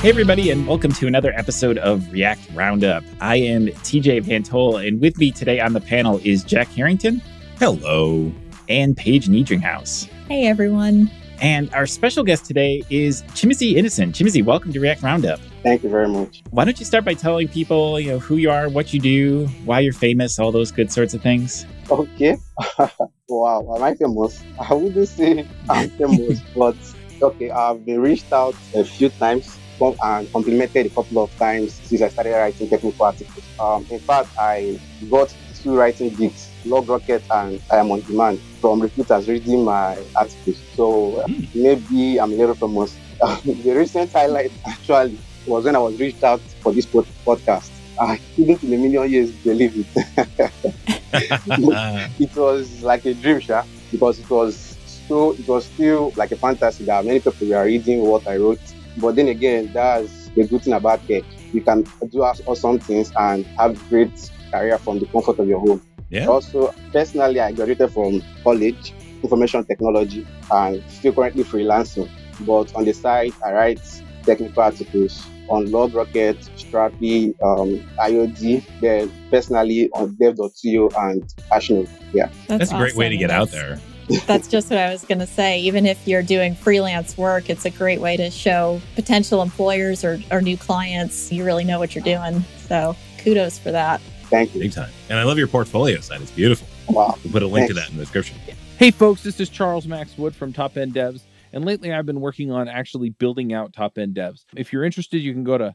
Hey, everybody, and welcome to another episode of React Roundup. I am TJ VanToll, and with me today on the panel is Jack Herrington. Hello. And Paige Niedringhaus. Hey, everyone. And our special guest today is Chimezie Innocent. Chimezie, welcome to React Roundup. Thank you very much. Why don't you start by telling people, you know, who you are, what you do, why you're famous, all those good sorts of things? Okay. wow, am I famous? I wouldn't say I'm famous, but okay, I've been reached out a few times and complimented a couple of times since I started writing technical articles. Um, in fact, I got two writing gigs, LogRocket and I am on demand from recruiters reading my articles. So uh, mm. maybe I'm a little famous. the recent highlight actually was when I was reached out for this podcast. I couldn't in a million years believe it. it was like a dream, Sha, because it was so it was still like a fantasy that many people were reading what I wrote but then again, that's the good thing about tech. You can do awesome things and have great career from the comfort of your home. Yeah. Also, personally, I graduated from college, information technology, and still currently freelancing. But on the side, I write technical articles on LogRocket, Strapi, um, IOD, then personally on dev.to and Hashnode. Yeah. That's, That's a great way to get out there. That's just what I was going to say. Even if you're doing freelance work, it's a great way to show potential employers or, or new clients you really know what you're doing. So kudos for that. Thank you. Big time. And I love your portfolio site. It's beautiful. Wow. We'll put a link Thanks. to that in the description. Hey, folks, this is Charles Max Wood from Top End Devs. And lately I've been working on actually building out Top End Devs. If you're interested, you can go to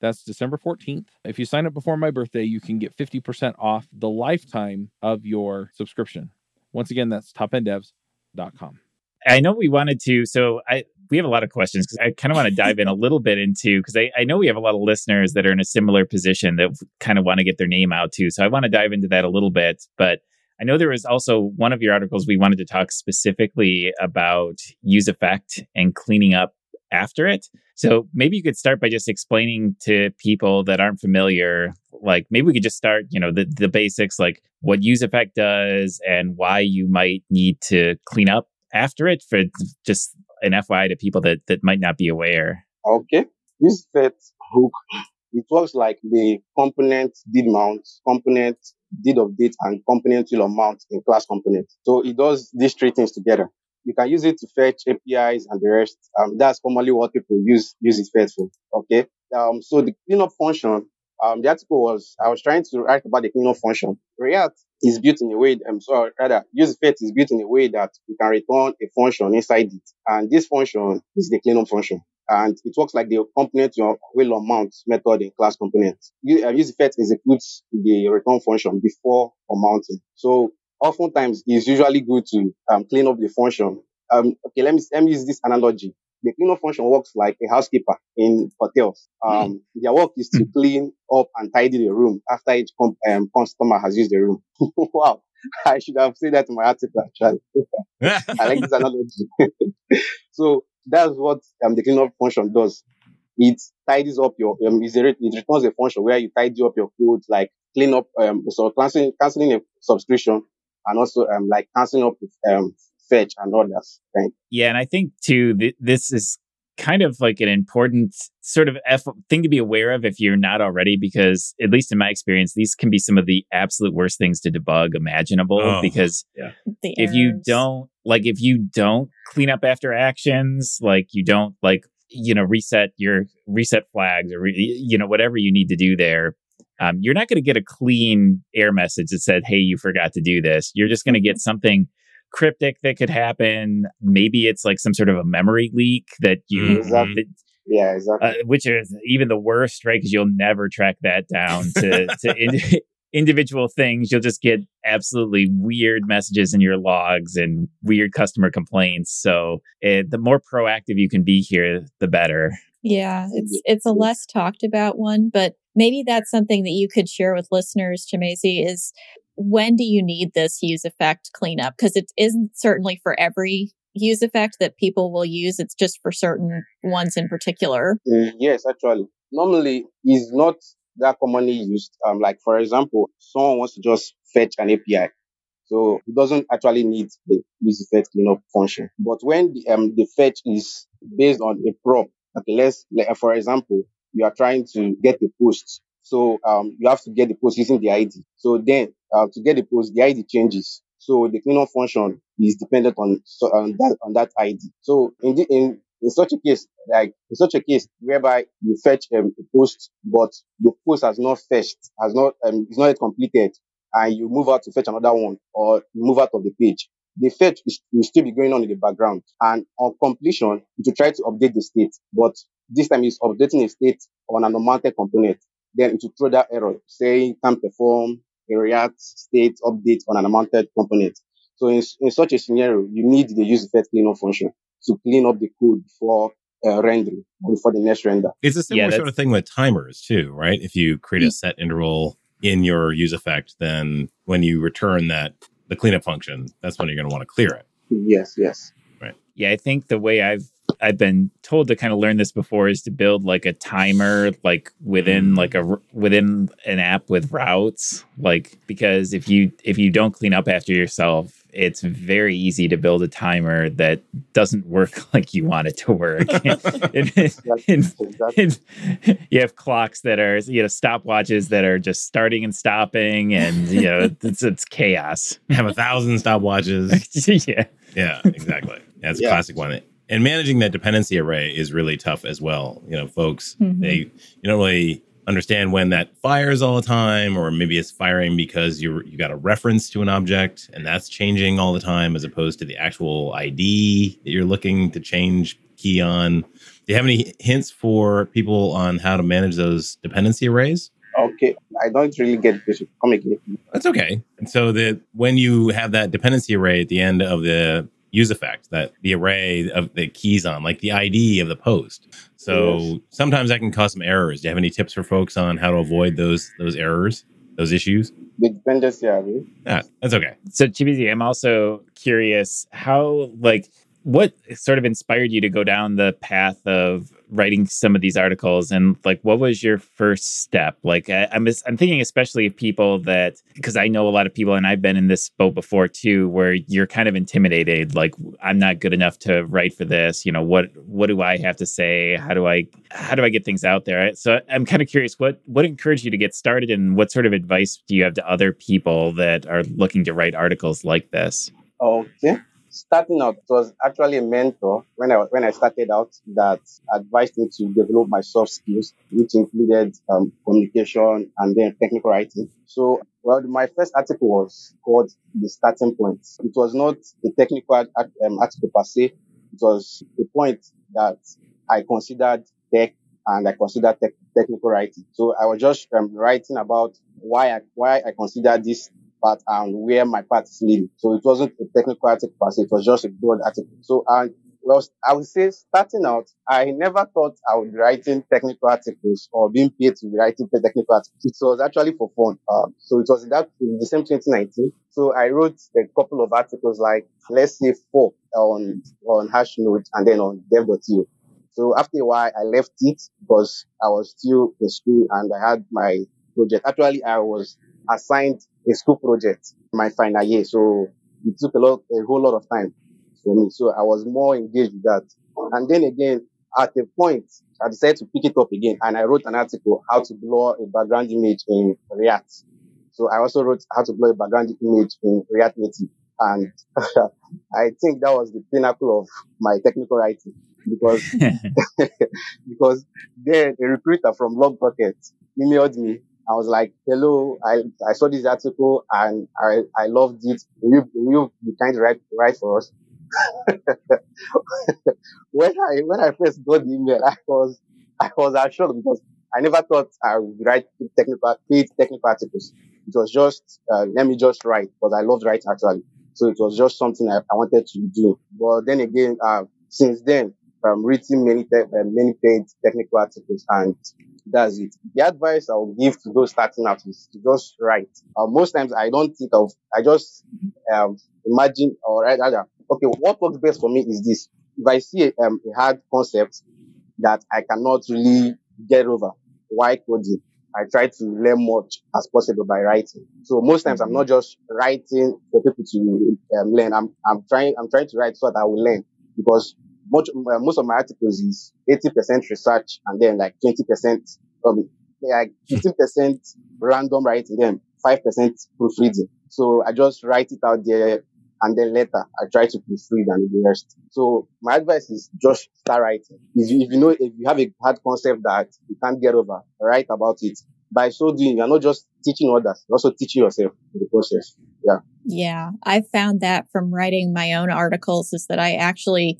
that's December 14th. If you sign up before my birthday, you can get 50% off the lifetime of your subscription. Once again, that's topenddevs.com. I know we wanted to, so I we have a lot of questions because I kind of want to dive in a little bit into because I, I know we have a lot of listeners that are in a similar position that kind of want to get their name out too. So I want to dive into that a little bit. But I know there was also one of your articles we wanted to talk specifically about use effect and cleaning up after it. So maybe you could start by just explaining to people that aren't familiar, like maybe we could just start, you know, the, the basics, like what use effect does and why you might need to clean up after it for just an FYI to people that, that might not be aware. Okay. Use effect hook, it works like the component did mount, component did update and component will mount in class component. So it does these three things together you can use it to fetch APIs and the rest. Um, that's commonly what people use use it for. Okay. Um, so the cleanup function, um, the article was I was trying to write about the cleanup function. React is built in a way, um, sorry, rather use effect is built in a way that you can return a function inside it, and this function is the cleanup function. And it works like the component your will mount method in class component. Use effect executes the return function before mounting. So oftentimes it's usually good to um, clean up the function. Um, okay, let me, let me use this analogy. The cleanup function works like a housekeeper in hotels. Um, mm. Their work is to mm. clean up and tidy the room after each com- um, customer has used the room. wow. I should have said that in my article, actually. I like this analogy. so that's what um, the cleanup function does. It tidies up your, um, it returns a function where you tidy up your code, like clean up, um, so canceling, canceling a subscription and also um, like canceling up with um, fetch and others. Right? Yeah, and I think too th- this is kind of like an important sort of F- thing to be aware of if you're not already, because at least in my experience, these can be some of the absolute worst things to debug imaginable. Oh, because yeah. if you don't like, if you don't clean up after actions, like you don't like, you know, reset your reset flags or, re- you know, whatever you need to do there, um, you're not going to get a clean error message that said, "Hey, you forgot to do this." You're just going to get something cryptic that could happen. Maybe it's like some sort of a memory leak that you, Mhm. Exactly. that- Yeah, exactly. uh, which is even the worst, right? Because you'll never track that down to to in, individual things. You'll just get absolutely weird messages in your logs and weird customer complaints. So it, the more proactive you can be here, the better. Yeah, it's it's a less talked about one, but maybe that's something that you could share with listeners, Chimezie, is when do you need this use effect cleanup? Because it isn't certainly for every use effect that people will use. It's just for certain ones in particular. Uh, yes, actually. Normally, is not that commonly used. Um, like for example, someone wants to just fetch an API, so it doesn't actually need the use effect cleanup function. But when the um the fetch is based on a prop, okay, let's like, for example, you are trying to get the post, so um you have to get the post using the ID. So then uh, to get the post, the ID changes. So the cleanup function is dependent on on that on that ID. So in the, in in such a case, like in such a case whereby you fetch um, a post, but the post has not fetched, has not um, is not yet completed, and you move out to fetch another one, or move out of the page, the fetch is, will still be going on in the background, and on completion, will try to update the state, but this time it's updating a state on an unmounted component. Then it will throw that error saying can't perform a React state update on an unmounted component. So in, in such a scenario, you need the use effect cleanup function to clean up the code before uh, rendering, before the next render. It's a similar Yeah, sort of thing with timers too, right? If you create a set interval in your use effect, then when you return that the cleanup function, that's when you're going to want to clear it. Yes, yes. Right. Yeah, I think the way I've I've been told to kind of learn this before is to build like a timer like within Mm. like a within an app with routes like because if you if you don't clean up after yourself it's very easy to build a timer that doesn't work like you want it to work And- and- and you have clocks that are you know stopwatches that are just starting and stopping and you know it's it's chaos Have a thousand stopwatches. yeah Yeah, exactly. That's a classic one. And managing that dependency array is really tough as well. You know, folks, Mhm. they you don't really understand when that fires all the time, or maybe it's firing because you you got a reference to an object and that's changing all the time, as opposed to the actual ID that you're looking to change key on. Do you have any hints for people on how to manage those dependency arrays? Okay, I don't really get this. Come again. That's okay. So that when you have that dependency array at the end of the use effect, that the array of the keys on, like the ID of the post. So Yes. sometimes that can cause some errors. Do you have any tips for folks on how to avoid those those errors, those issues? The dependency array. Yeah, that's okay. So Chimezie, I'm also curious how like what sort of inspired you to go down the path of writing some of these articles? And like what was your first step? Like I, i'm i'm thinking especially of people that because i know a lot of people and i've been in this boat before too where you're kind of intimidated like i'm not good enough to write for this. You know what what do i have to say? How do i how do i get things out there? So i'm kind of curious what what encouraged you to get started and what sort of advice do you have to other people that are looking to write articles like this? Oh, okay. Starting out, it was actually a mentor when I when I started out that advised me to develop my soft skills, which included um, communication and then technical writing. So, well, my first article was called "The Starting Point." It was not a technical um, article per se. It was a point that I considered tech and I considered tech, technical writing. So I was just um, writing about why I why I consider this part and where my part is leading. So it wasn't a technical article per se, it was just a broad article. So and well, I would say starting out, I never thought I would be writing technical articles or being paid to be writing technical articles. It was actually for fun. Um, so it was in that in the same 2019. So I wrote a couple of articles, like let's say four on on Hashnode and then on Dev.io. So after a while, I left it because I was still in school and I had my project. Actually, I was assigned a school project my final year. So it took a lot, a whole lot of time for me. So I was more engaged with that. And then again, at a point, I decided to pick it up again and I wrote an article, how to blur a background image in React. So I also wrote how to blur a background image in React Native. And I think that was the pinnacle of my technical writing because because then a recruiter from LogRocket emailed me I was like, hello, I, I saw this article and I, I loved it. Will you, will you kind to write, write for us? when I, when I first got the email, I was, I was assured because I never thought I would write technical, paid technical articles. It was just, uh, let me just write because I loved writing actually. So it was just something I, I wanted to do. But then again, uh, since then, I'm written many, te- uh, many paid technical articles and that's it. The advice I would give to those starting out is to just write. Uh, most times I don't think of, I just um, imagine or rather, okay, what works best for me is this. If I see a, um, a hard concept that I cannot really get over, why coding? I try to learn much as possible by writing. So most times I'm not just writing for people to um, learn. I'm, I'm trying, I'm trying to write so that I will learn because much, most of my articles is 80% research and then like 20%, um, like 15% random writing, then 5% proofreading. So I just write it out there and then later I try to proofread and the rest. So my advice is just start writing. If you, if you know, if you have a hard concept that you can't get over, write about it. By so doing, you're not just teaching others, you're also teaching yourself in the process. Yeah. Yeah. I found that from writing my own articles is that I actually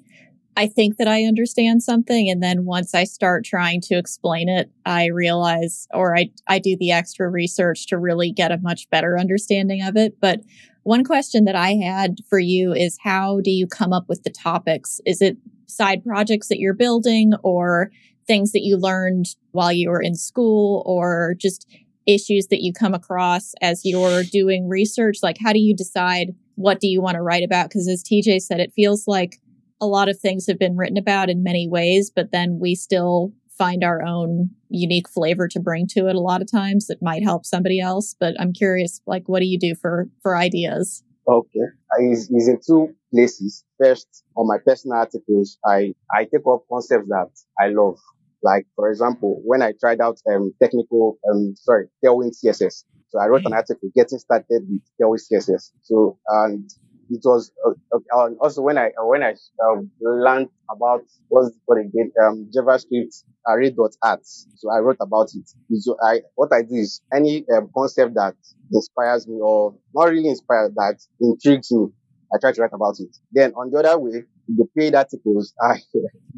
I think that I understand something. And then once I start trying to explain it, I realize, or I, I do the extra research to really get a much better understanding of it. But one question that I had for you is how do you come up with the topics? Is it side projects that you're building or things that you learned while you were in school or just issues that you come across as you're doing research? Like, how do you decide what do you want to write about? Because as TJ said, it feels like a lot of things have been written about in many ways, but then we still find our own unique flavor to bring to it a lot of times that might help somebody else. But I'm curious, like, what do you do for, for ideas? Okay. It's, it's in two places. First, on my personal articles, I, I take up concepts that I love. Like, for example, when I tried out, um, technical, um, sorry, Tailwind CSS. So I wrote an article getting started with Tailwind CSS. So, and it was uh, uh, also when I when I um, learned about what's called again um, JavaScript array.art. So I wrote about it. So I what I do is any um, concept that inspires me or not really inspired that intrigues me, I try to write about it. Then on the other way, the paid articles, I,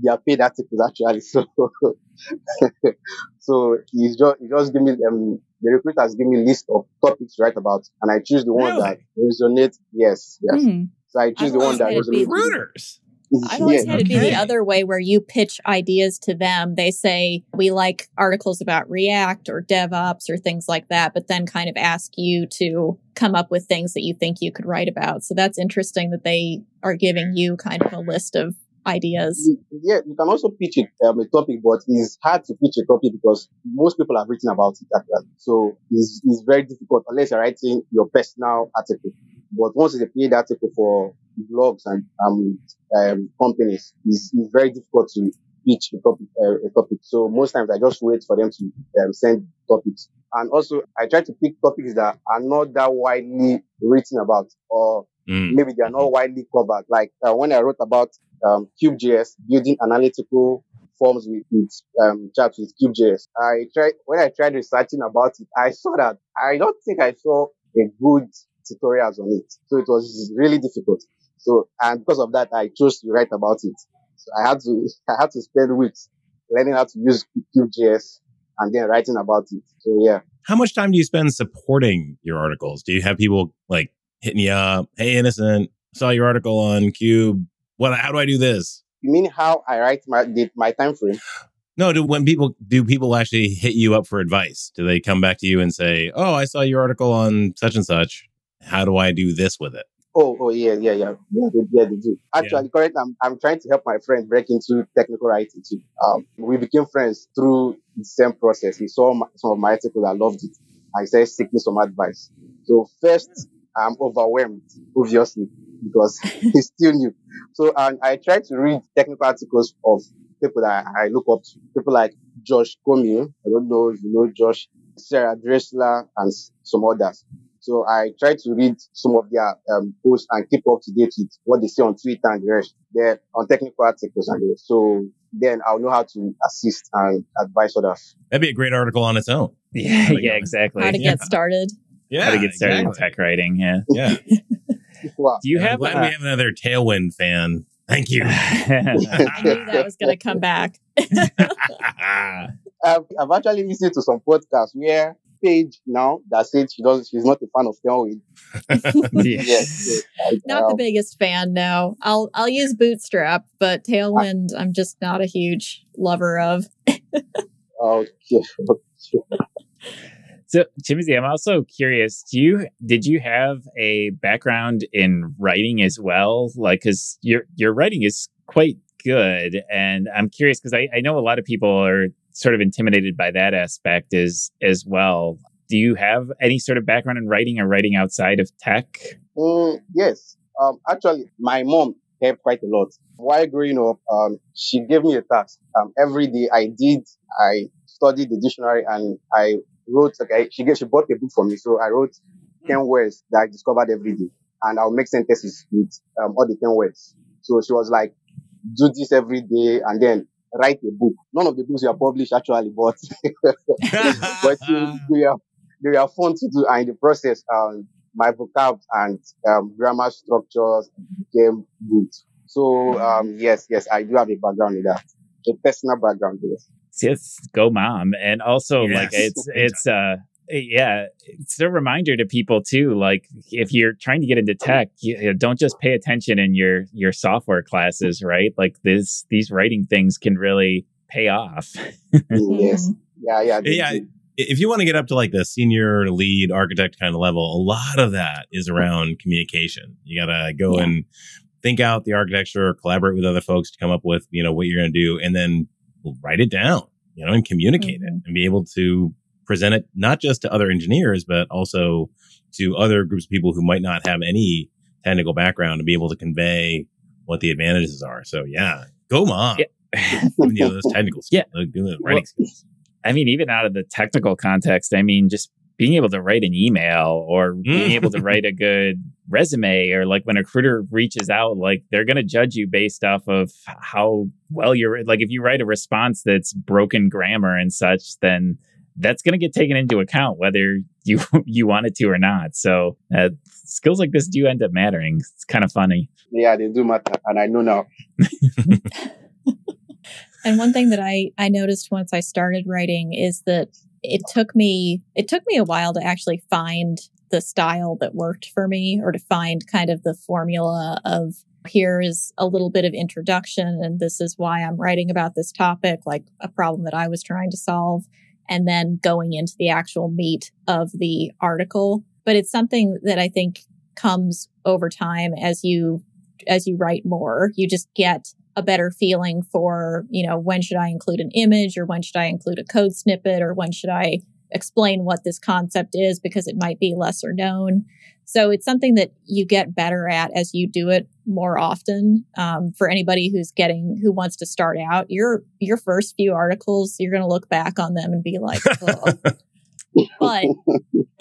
they are paid articles actually. So, so he's just, he just give me, um, the recruiters give me a list of topics to write about and I choose the one Really? that resonates. Yes, yes. Hmm. So I choose I've the one always that it be resonates. Recruiters. I've always Yeah. had it be Okay. the other way where you pitch ideas to them. They say, we like articles about React or DevOps or things like that, but then kind of ask you to come up with things that you think you could write about. So that's interesting that they are giving you kind of a list of ideas. Yeah, you can also pitch it, um, a topic, but it's hard to pitch a topic because most people have written about it. So it's, it's very difficult unless you're writing your personal article. But once it's a paid article for blogs and um, um, companies, it's, it's very difficult to pitch a topic, uh, a topic. So most times I just wait for them to um, send topics. And also I try to pick topics that are not that widely written about or Mm. maybe they are not widely covered. Like uh, when I wrote about um, Cube.js, building analytical forms with, with um, charts with Cube.js, I tried when I tried researching about it, I saw that I don't think I saw a good tutorials on it. So it was really difficult. So and because of that, I chose to write about it. So I had to I had to spend weeks learning how to use Cube.js and then writing about it. So yeah. How much time do you spend supporting your articles? Do you have people like hitting you up? Hey, innocent, saw your article on Cube. What? How do I do this? You mean how I write my the, my time frame? No, do when people do people actually hit you up for advice? Do they come back to you and say, "Oh, I saw your article on such and such. How do I do this with it?" Oh, oh yeah, yeah, yeah, yeah, they, yeah, they do. Actually, correct. I'm, I'm trying to help my friend break into technical writing too. Um, we became friends through the same process. He saw my, some of my articles, I loved it. I said, seek me some advice. So first, I'm overwhelmed, obviously, because he's still new. So, and I try to read technical articles of people that I look up to, people like Josh Comeau. I don't know if you know Josh, Sarah Drasner, and some others. So I try to read some of their um, posts and keep up to date with what they say on Twitter and the rest. They're on technical articles and the. So then I'll know how to assist and advise others. That'd be a great article on its own. Yeah, yeah, exactly. How to Yeah. get started. Yeah, How to get started exactly. in tech writing. Yeah. Yeah. Wow. Do you I'm have? glad uh, we have another Tailwind fan. Thank you. I knew that was going to come back. I've, I've actually listened to some podcasts where Paige now that said she doesn't, she's not a fan of Tailwind. yeah. Yes, yes. I- Not the um, biggest fan, no. I'll I'll use Bootstrap, but Tailwind, I'm just not a huge lover of. Okay. So, Timothy, I'm also curious. Do you did you have a background in writing as well? Like, because your your writing is quite good, and I'm curious because I, I know a lot of people are sort of intimidated by that aspect as as well. Do you have any sort of background in writing or writing outside of tech? Mm, yes. Um, actually, my mom helped quite a lot. While growing up, um, she gave me a task. Um, every day I did, I studied the dictionary and I wrote, like, I, she gave, she bought a book for me. So I wrote 10 words that I discovered every day and I'll make sentences with, um, all the 10 words. So she was like, do this every day and then write a book. None of the books you were published actually, but, but they, they are, they are fun to do. And in the process, um, my vocab and um, grammar structures became good. So um, yes, yes, I do have a background in that, a personal background. Yes. Yes, go mom, and also like Yes. it's it's uh eh, yeah it's a reminder to people too like if you're trying to get into tech you, you don't just pay attention in your your software classes right like this these writing things can really pay off yes. Mm-hmm. Yeah, yeah. they yeah. do. If you want to get up to like the senior lead architect kind of level, a lot of that is mm-hmm. around communication. You got to go Yeah. and think out the architecture, collaborate with other folks to come up with, you know, what you're going to do and then write it down, you know, and communicate it Mhm. and be able to present it not just to other engineers, but also to other groups of people who might not have any technical background to be able to convey what the advantages are. So yeah, go mom. Yeah. you know, those technical skills, Yeah. the- the writing Well, skills. i mean even out of the technical context i mean just being able to write an email or being able to write a good resume or like when a recruiter reaches out like they're going to judge you based off of how well you're like if you write a response that's broken grammar and such then that's going to get taken into account whether you you want it to or not. So uh, skills like this do end up mattering. It's kind of funny. Yeah, they do matter, and I know now. And one thing that I I noticed once I started writing is that it took me it took me a while to actually find the style that worked for me or to find kind of the formula of here is a little bit of introduction and this is why I'm writing about this topic like a problem that I was trying to solve and then going into the actual meat of the article. But it's something that I think comes over time as you as you write more. You just get a better feeling for, you know, when should I include an image or when should I include a code snippet or when should I explain what this concept is because it might be lesser known. So it's something that you get better at as you do it more often. Um, for anybody who's getting who wants to start out, your your first few articles, you're going to look back on them and be like, "Ugh." but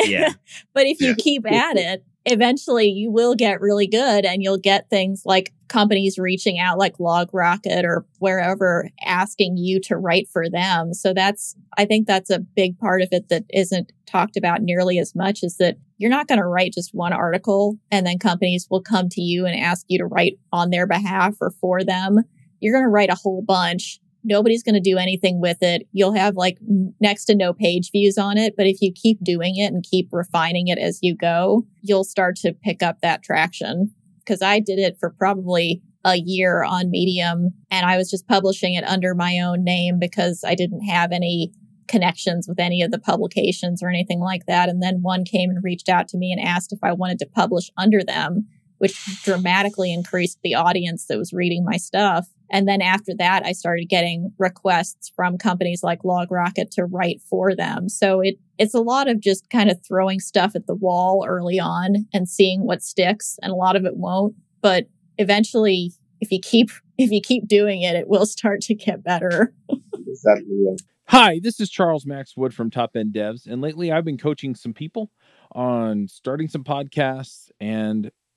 yeah but if you Yeah. keep at it, eventually you will get really good and you'll get things like companies reaching out like LogRocket or wherever asking you to write for them. So that's, I think that's a big part of it that isn't talked about nearly as much is that you're not going to write just one article and then companies will come to you and ask you to write on their behalf or for them. You're going to write a whole bunch. Nobody's going to do anything with it. You'll have like next to no page views on it. But if you keep doing it and keep refining it as you go, you'll start to pick up that traction. Cause I did it for probably a year on Medium and I was just publishing it under my own name because I didn't have any connections with any of the publications or anything like that. And then one came and reached out to me and asked if I wanted to publish under them, which dramatically increased the audience that was reading my stuff. And then after that, I started getting requests from companies like LogRocket to write for them. So it, it's a lot of just kind of throwing stuff at the wall early on and seeing what sticks. And a lot of it won't, but eventually, if you keep, if you keep doing it, it will start to get better. Exactly. Hi, this is Charles Max Wood from Top End Devs, and lately I've been coaching some people on starting some podcasts and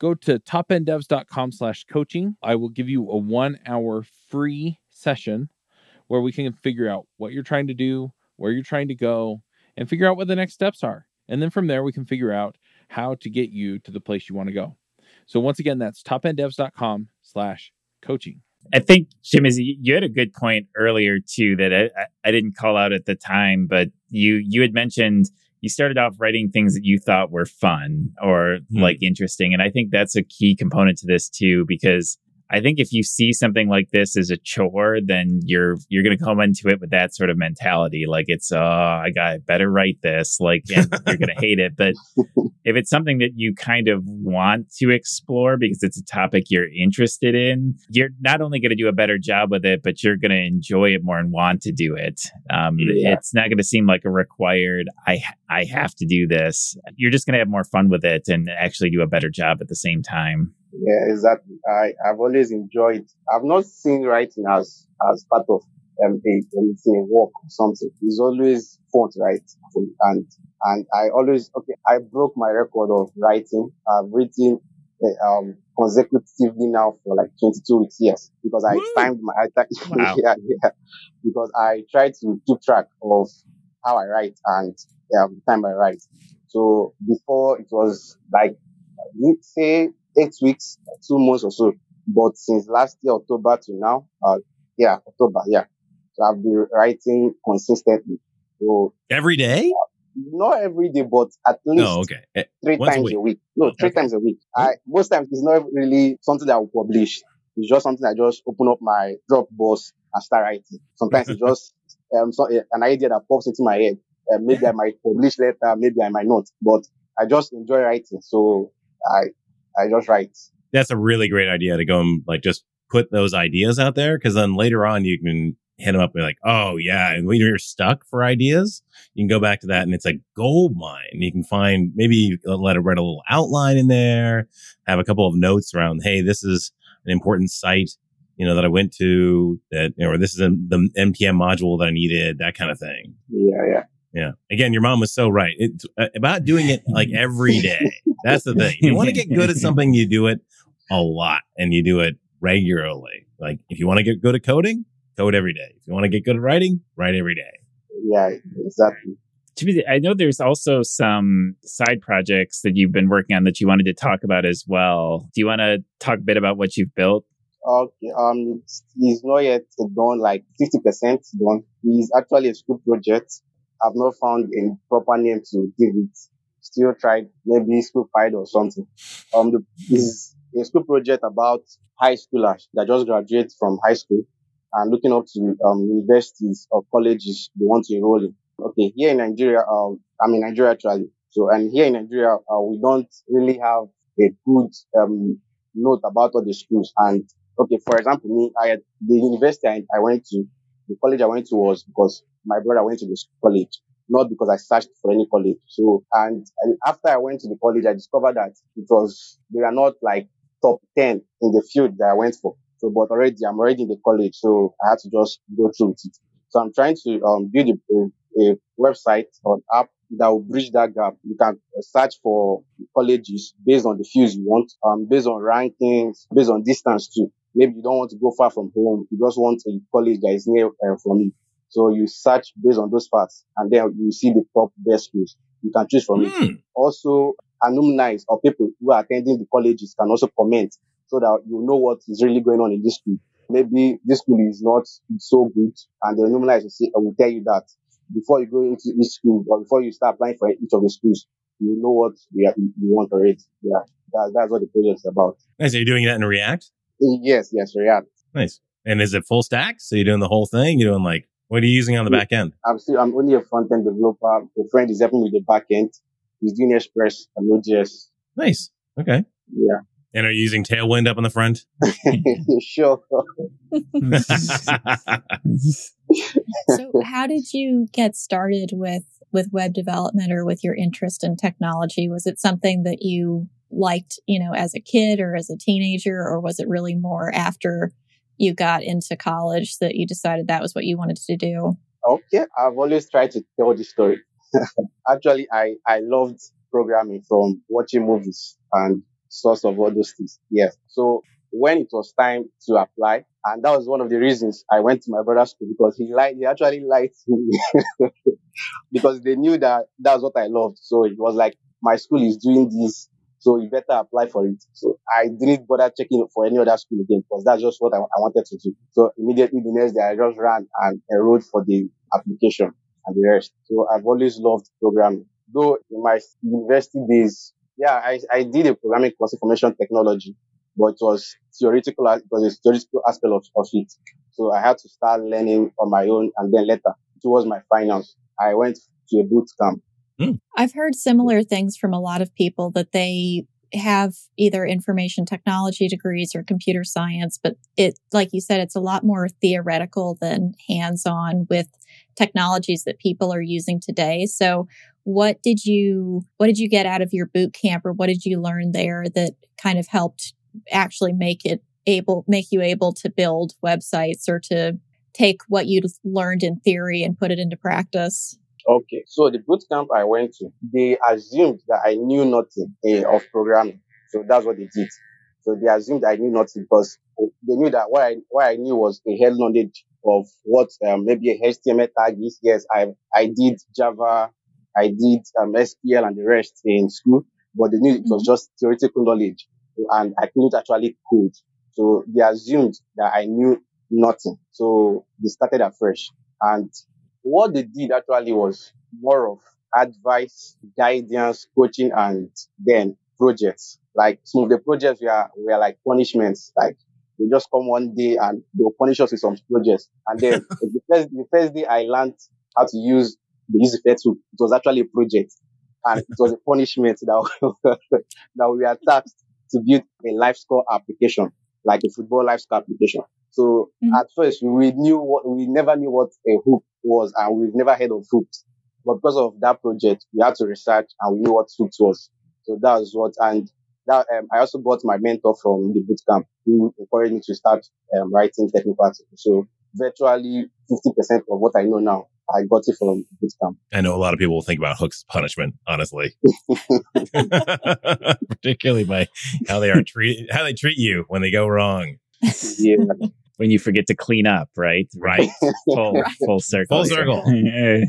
go to topenddevs.com slash coaching. I will give you a one hour free session where we can figure out what you're trying to do, where you're trying to go, and figure out what the next steps are. And then from there, we can figure out how to get you to the place you want to go. So once again, that's topenddevs.com slash coaching. I think Chimezie you had a good point earlier too that I, I didn't call out at the time, but you you had mentioned you started off writing things that you thought were fun or mm. like interesting, and I think that's a key component to this too because I think if you see something like this as a chore, then you're you're going to come into it with that sort of mentality, like it's oh, I got better write this, like and you're going to hate it. But if it's something that you kind of want to explore because it's a topic you're interested in, you're not only going to do a better job with it, but you're going to enjoy it more and want to do it. Um, yeah. It's not going to seem like a required. I I have to do this. You're just going to have more fun with it and actually do a better job at the same time. Yeah, exactly. I, I've always enjoyed, I've not seen writing as, as part of um, a, anything, work or something. It's always fun to write. And, and I always, okay, I broke my record of writing. I've written, uh, um, consecutively now for like 22 weeks, yes, because I Woo! timed my, I wow. yeah, yeah, because I try to keep track of how I write and um, the time I write. So before it was like, say eight weeks, two months or so. But since last year, October to now, uh, yeah, October, yeah. So I've been writing consistently. So every day? Uh, not every day, but at least oh, okay. Eh, three Once times a week. a week. No, three okay. times a week. I, most times it's not really something that I will publish. It's just something I just open up my Dropbox and start writing. Sometimes it's just um, so, uh, an idea that pops into my head. Uh, maybe I might publish later, maybe I might not, but I just enjoy writing. So I, I just write. That's a really great idea to go and like just put those ideas out there because then later on you can hit them up and be like, oh yeah, and when you're stuck for ideas, you can go back to that and it's a gold mine. You can find maybe let it write a little outline in there, have a couple of notes around, hey, this is an important site, you know, that I went to that, you know, or this is a, the npm module that I needed, that kind of thing. Yeah, yeah. Yeah. Again, your mom was so right. It's uh, about doing it like every day. That's the thing. You want to get good at something, you do it a lot and you do it regularly. Like if you want to get good at coding, code every day. If you want to get good at writing, write every day. Yeah, exactly. I know there's also some side projects that you've been working on that you wanted to talk about as well. Do you want to talk a bit about what you've built? Okay, um, it's not yet done, like 50% done. It's actually a school project I've not found a proper name to give it. Still tried maybe school pride or something. Um, the, is a school project about high schoolers that just graduate from high school and looking up to um, universities or colleges they want to enroll in. Okay, here in Nigeria, um, I'm in Nigeria actually. So, and here in Nigeria, uh, we don't really have a good um, note about all the schools. And okay, for example, me, I the university I, I went to, the college I went to was because my brother went to the college, not because I searched for any college. So, and, and after I went to the college, I discovered that it was, they are not like top 10 in the field that I went for. So, but already I'm already in the college. So I had to just go through it. So I'm trying to um, build a, a, website or app that will bridge that gap. You can search for colleges based on the fields you want, um, based on rankings, based on distance too. Maybe you don't want to go far from home. You just want a college that is near uh, from you. So you search based on those parts and then you see the top best schools. You can choose from mm. it. Hmm. Also, alumni or people who are attending the colleges can also comment so that you know what is really going on in this school. Maybe this school is not so good and the alumni will, say, will tell you that before you go into each school or before you start applying for each of the schools, you know what you, want already. Yeah, that, that's what the project is about. Nice. Are you doing that in React? Yes, yes, React. Nice. And is it full stack? So you're doing the whole thing? You're doing like what are you using on the back end? I'm still, I'm only a front end developer. A friend is helping with the back end. He's doing Express and Node.js. Nice. Okay. Yeah. And are you using Tailwind up on the front? sure. so how did you get started with with web development or with your interest in technology? Was it something that you liked, you know, as a kid or as a teenager, or was it really more after you got into college that you decided that was what you wanted to do? Okay, I've always tried to tell the story. Actually, I, I loved programming from watching movies and source of all those things. Yes. So when it was time to apply, and that was one of the reasons I went to my brother's school because he liked, he actually liked me because they knew that that was what I loved. So it was like, my school is doing this. So you better apply for it. So I didn't bother checking for any other school again because that's just what I, I wanted to do. So immediately the next day I just ran and enrolled for the application and the rest. So I've always loved programming. Though in my university days, yeah, I, I did a programming course information technology, but it was theoretical, it was a theoretical aspect of, of it. So I had to start learning on my own and then later towards my finals, I went to a boot camp. Mm. I've heard similar things from a lot of people that they have either information technology degrees or computer science, but it, like you said, it's a lot more theoretical than hands on with technologies that people are using today. So what did you, what did you get out of your boot camp or what did you learn there that kind of helped actually make it able, make you able to build websites or to take what you learned in theory and put it into practice? Okay, so the boot camp I went to, they assumed that I knew nothing uh, of programming. So that's what they did. So they assumed I knew nothing because they knew that what I what I knew was a head knowledge of what um, maybe a HTML tag is. Yes, I I did Java, I did um, SQL and the rest in school, but they knew it was mm-hmm. just theoretical knowledge and I couldn't actually code. So they assumed that I knew nothing. So they started afresh. And what they did actually was more of advice, guidance, coaching, and then projects. Like some of the projects were, were like punishments. Like they just come one day and they'll punish us with some projects. And then the first, the first day I learned how to use the EasyFair tool, it was actually a project. And it was a punishment that, that we were tasked to build a life score application, like a football life score application. So mm-hmm. at first we knew what, we never knew what a hook was and we've never heard of hooks. But because of that project, we had to research and we knew what hooks was. So that was what, and that, um, I also got my mentor from the bootcamp who encouraged me to start um, writing technical articles. So virtually 50% of what I know now, I got it from bootcamp. I know a lot of people think about hooks punishment, honestly, particularly by how they are treat how they treat you when they go wrong. Yeah when you forget to clean up, right? Right. Full, full circle. Full circle. yeah.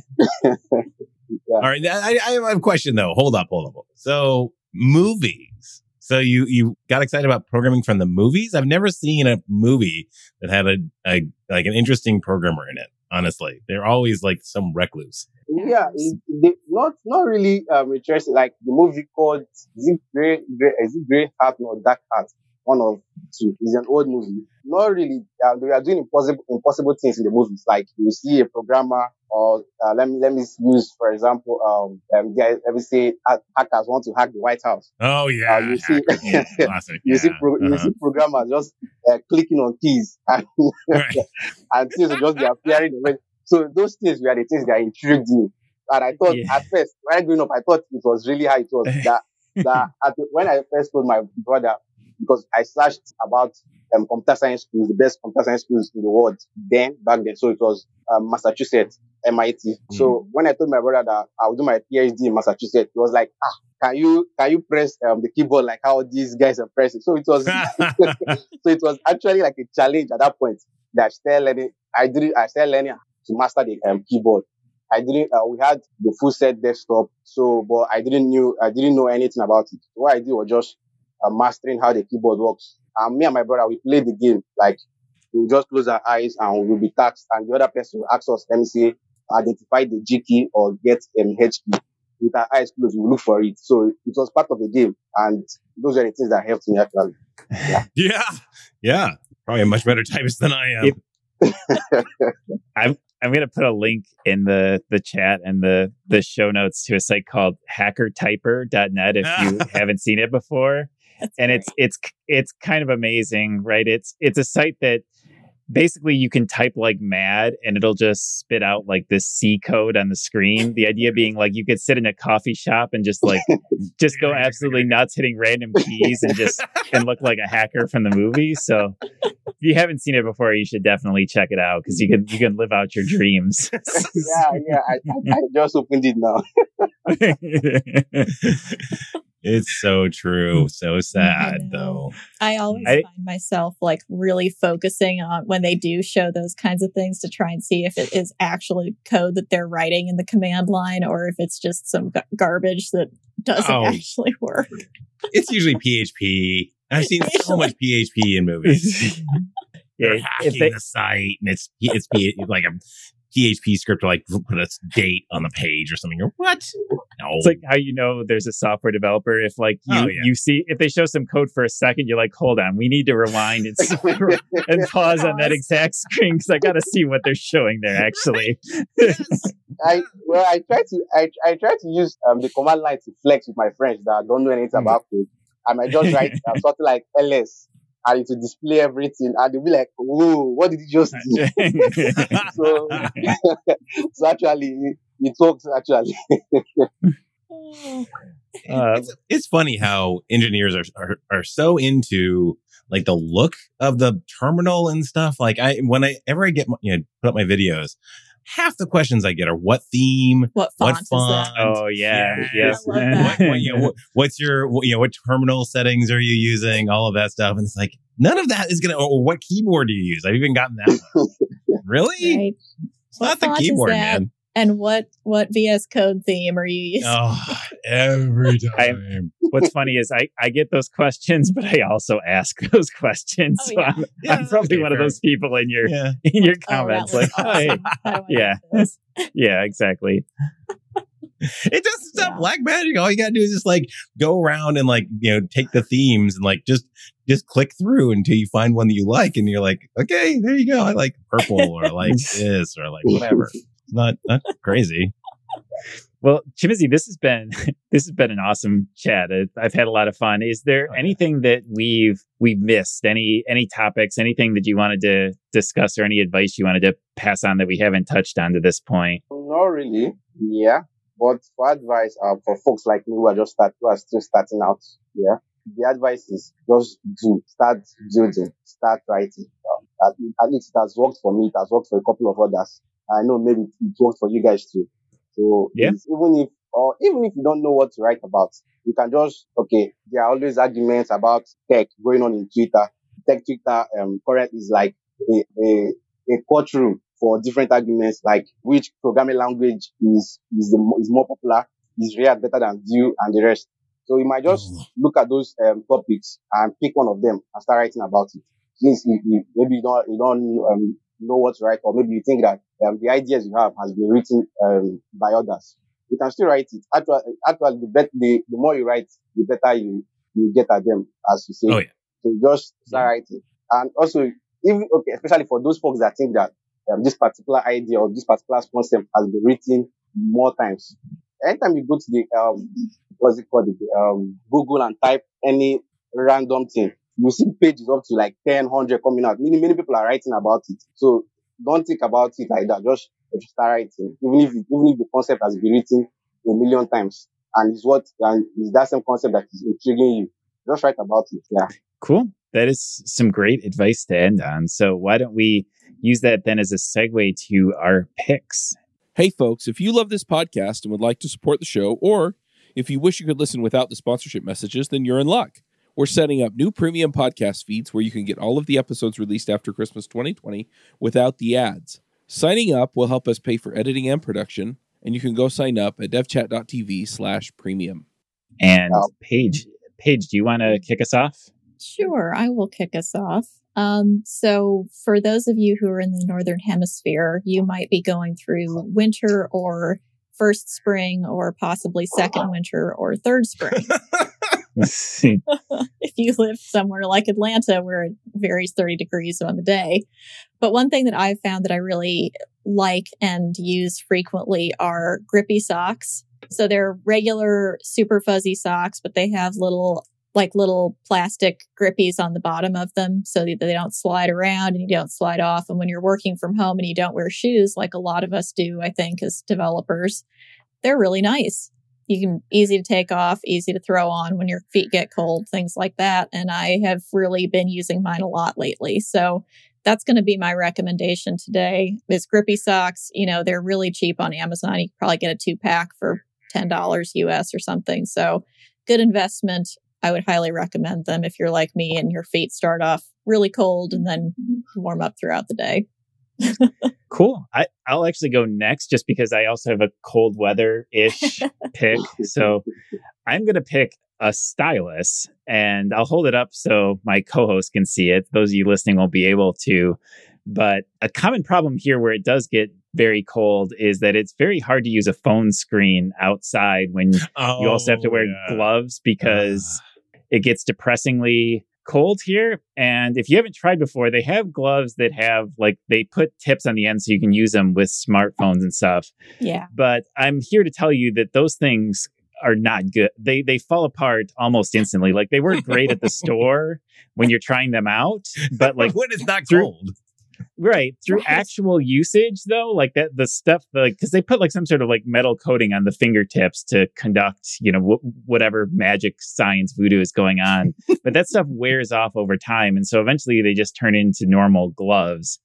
All right. I, I have a question though. Hold up, hold up. So movies. So you you got excited about programming from the movies? I've never seen a movie that had a, a like an interesting programmer in it. Honestly, they're always like some recluse. Yeah, it, not not really um, interesting. Like the movie called is it Grey, Grey is it Grey Heart or Dark Heart? One of two. It's an old movie not really. Uh, they are doing impossible, impossible things in the movies. Like you see a programmer, or uh, let me let me use for example, um, um guys ever say hackers want to hack the White House. Oh yeah, uh, you see, yeah, classic. you yeah. see, pro- uh-huh. you see programmers just uh, clicking on keys and, right. and things just be appearing. So those things were the things that intrigued me. And I thought yeah. at first, when I growing up, I thought it was really how it was that that at, when I first told my brother because I searched about um, computer science schools, the best computer science schools in the world then, back then. So it was um, Massachusetts, MIT. Mm. So when I told my brother that I would do my PhD in Massachusetts, he was like, ah, can you, can you press um, the keyboard like how these guys are pressing? So it was, so it was actually like a challenge at that point that I started learning, I did, I started learning to master the um, keyboard. I didn't, uh, we had the full set desktop. So, but I didn't knew, I didn't know anything about it. What I did was just uh, mastering how the keyboard works. And me and my brother, we played the game. Like, we'll just close our eyes and we'll be taxed. And the other person will ask us, let me see, identify the G key or get an H key. With our eyes closed, we look for it. So it was part of the game. And those are the things that helped me actually. Yeah. yeah. Yeah. Probably a much better typist than I am. I'm I'm gonna put a link in the the chat and the the show notes to a site called hackertyper.net if you haven't seen it before and it's it's it's kind of amazing, right? It's it's a site that basically you can type like mad and it'll just spit out like this C code on the screen. The idea being like you could sit in a coffee shop and just like just go absolutely nuts hitting random keys and just and look like a hacker from the movie. So if you haven't seen it before, you should definitely check it out because you can you can live out your dreams. yeah, yeah. I, I, I just opened it now. it's so true. So mm-hmm. sad know. though. I always I- find myself like really focusing on when they do show those kinds of things to try and see if it is actually code that they're writing in the command line or if it's just some g- garbage that doesn't Oh. actually work. It's usually PHP. I've seen so much PHP in movies. They're yeah, hacking if they, the site, and it's it's like a PHP script to like put a date on the page or something. You're, what? No, It's like how you know there's a software developer. If like you Oh, yeah. you see if they show some code for a second, you're like, hold on, we need to rewind and, and pause on that exact screen because I got to see what they're showing there. Actually, I well, I try to I, I try to use um, the command line to flex with my friends that don't know anything Mm. about code. I might just write um, something like ls and it will display everything, and they'll be like, "Whoa, what did you just do?" so, so actually, it, it works. Actually, uh, it's, it's funny how engineers are, are are so into like the look of the terminal and stuff. Like I, whenever I get my, you know put up my videos, half the questions I get are what theme, What what font is font. that? oh yeah, yes. I love that. what, what, you know, what, what's your what, you know what terminal settings are you using? All of that stuff, and it's like none of that is gonna. Or what keyboard do you use? I've even gotten that. Really? Right. It's What not the keyboard, man. And what what VS Code theme are you using? Oh, every time. I- time. What's funny is I, I get those questions, but I also ask those questions. Oh, so yeah. I'm, Yeah, I'm probably okay, one of those people in your yeah. in your Oh, comments, looks like, oh, hey, awesome. How do I yeah. yeah, exactly. It doesn't stop Yeah. black magic. All you gotta do is just like go around and like, you know, take the themes and like just just click through until you find one that you like and you're like, okay, there you go. I like purple or I like this or like whatever. It's not not crazy. Well, Chimezie, this has been this has been an awesome chat. I- I've had a lot of fun. Is there Oh, yeah. anything that we've we've missed? Any any topics? Anything that you wanted to discuss, or any advice you wanted to pass on that we haven't touched on to this point? not really. Yeah, but for advice, uh, for folks like me who are just start, who are still starting out, yeah, the advice is just do, start building, start writing. Um, at, at least it has worked for me. It has worked for a couple of others. I know maybe it works for you guys too. So Yeah. even if or even if you don't know what to write about, you can just okay. There are always arguments about tech going on in Twitter. Tech Twitter um currently is like a, a a courtroom for different arguments, like which programming language is is the is more popular, is React better than Vue and the rest. So you might just Oh. look at those um, topics and pick one of them and start writing about it. Since you, you, maybe you don't you don't um, know what to write, or maybe you think that um, the ideas you have has been written um, by others, you can still write it. Actually, actually, the, bet, the the more you write, the better you you get at them, as you say. Oh, yeah. So just start writing, and also even okay, especially for those folks that think that um, this particular idea or this particular concept has been written more times. Anytime you go to the um, what's it called, the, um, Google and type any random thing, you see pages up to like 10, 100 coming out. Many, many people are writing about it. So don't think about it like that. Just, just start writing. Even if, it- even if the concept has been written a million times and it's what, and it's that same concept that is intriguing you, just write about it. Yeah. Cool. That is some great advice to end on. So why don't we use that then as a segue to our picks? Hey, folks, if you love this podcast and would like to support the show, or if you wish you could listen without the sponsorship messages, then you're in luck. We're setting up new premium podcast feeds where you can get all of the episodes released after Christmas 2020 without the ads. Signing up will help us pay for editing and production, and you can go sign up at devchat.tv slash premium. And Paige, Paige, do you want to kick us off? Sure, I will kick us off. Um, so for those of you who are in the northern hemisphere, you might be going through winter or first spring or possibly second winter or third spring. if you live somewhere like Atlanta where it varies 30 degrees on the day. But one thing that I've found that I really like and use frequently are grippy socks. So they're regular super fuzzy socks, but they have little like little plastic grippies on the bottom of them so that they don't slide around and you don't slide off. And when you're working from home and you don't wear shoes, like a lot of us do, I think, as developers, they're really nice. You can easy to take off, easy to throw on when your feet get cold, things like that. And I have really been using mine a lot lately. So that's going to be my recommendation today is grippy socks. You know, they're really cheap on Amazon. You probably get a two pack for $10 US or something. So good investment. I would highly recommend them if you're like me and your feet start off really cold and then warm up throughout the day. Cool. I, I'll actually go next just because I also have a cold weather ish pick. So I'm going to pick a stylus and I'll hold it up so my co host can see it. Those of you listening won't be able to. But a common problem here where it does get very cold is that it's very hard to use a phone screen outside when oh, you also have to wear yeah. gloves because uh. it gets depressingly cold here. And if you haven't tried before, they have gloves that have like they put tips on the end so you can use them with smartphones and stuff. Yeah. But I'm here to tell you that those things are not good. They they fall apart almost instantly. Like they work great at the store when you're trying them out, but like when it's not cold. Right. Through right. actual usage though, like that the stuff like cuz they put like some sort of like metal coating on the fingertips to conduct, you know, w- whatever magic science voodoo is going on. but that stuff wears off over time and so eventually they just turn into normal gloves.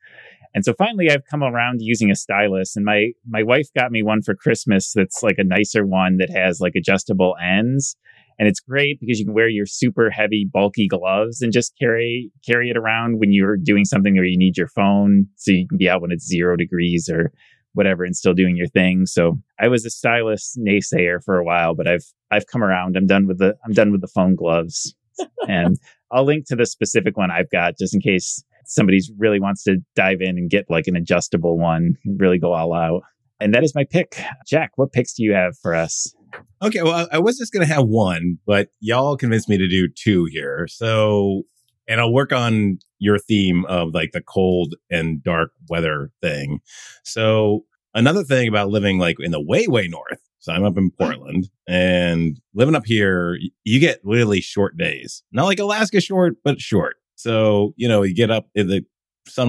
And so finally I've come around using a stylus and my my wife got me one for Christmas that's like a nicer one that has like adjustable ends and it's great because you can wear your super heavy bulky gloves and just carry carry it around when you're doing something where you need your phone so you can be out when it's 0 degrees or whatever and still doing your thing. So I was a stylus naysayer for a while, but I've I've come around. I'm done with the I'm done with the phone gloves. and I'll link to the specific one I've got just in case somebody's really wants to dive in and get like an adjustable one, really go all out. And that is my pick. Jack, what picks do you have for us? Okay, well, I was just to have one, but y'all convinced me to do two here. So, and I'll work on your theme of like the cold and dark weather thing. So, another thing about living like in the way, way north. So, I'm up in Portland and living up here, you get really short days. Not like Alaska short, but short. So, you know, you get up, in the sunrise